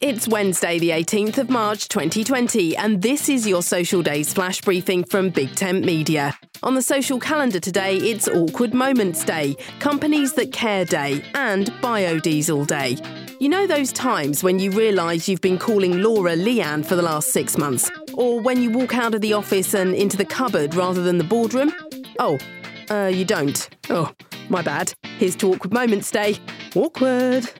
It's Wednesday, the 18th of March 2020, and this is your Social Days flash briefing from Big Tent Media. On the social calendar today, it's Awkward Moments Day, Companies That Care Day, and Biodiesel Day. You know those times when you realise you've been calling Laura Leanne for the last six months? Or when you walk out of the office and into the cupboard rather than the boardroom? Oh, uh, you don't. Oh, my bad. Here's to Awkward Moments Day. Awkward.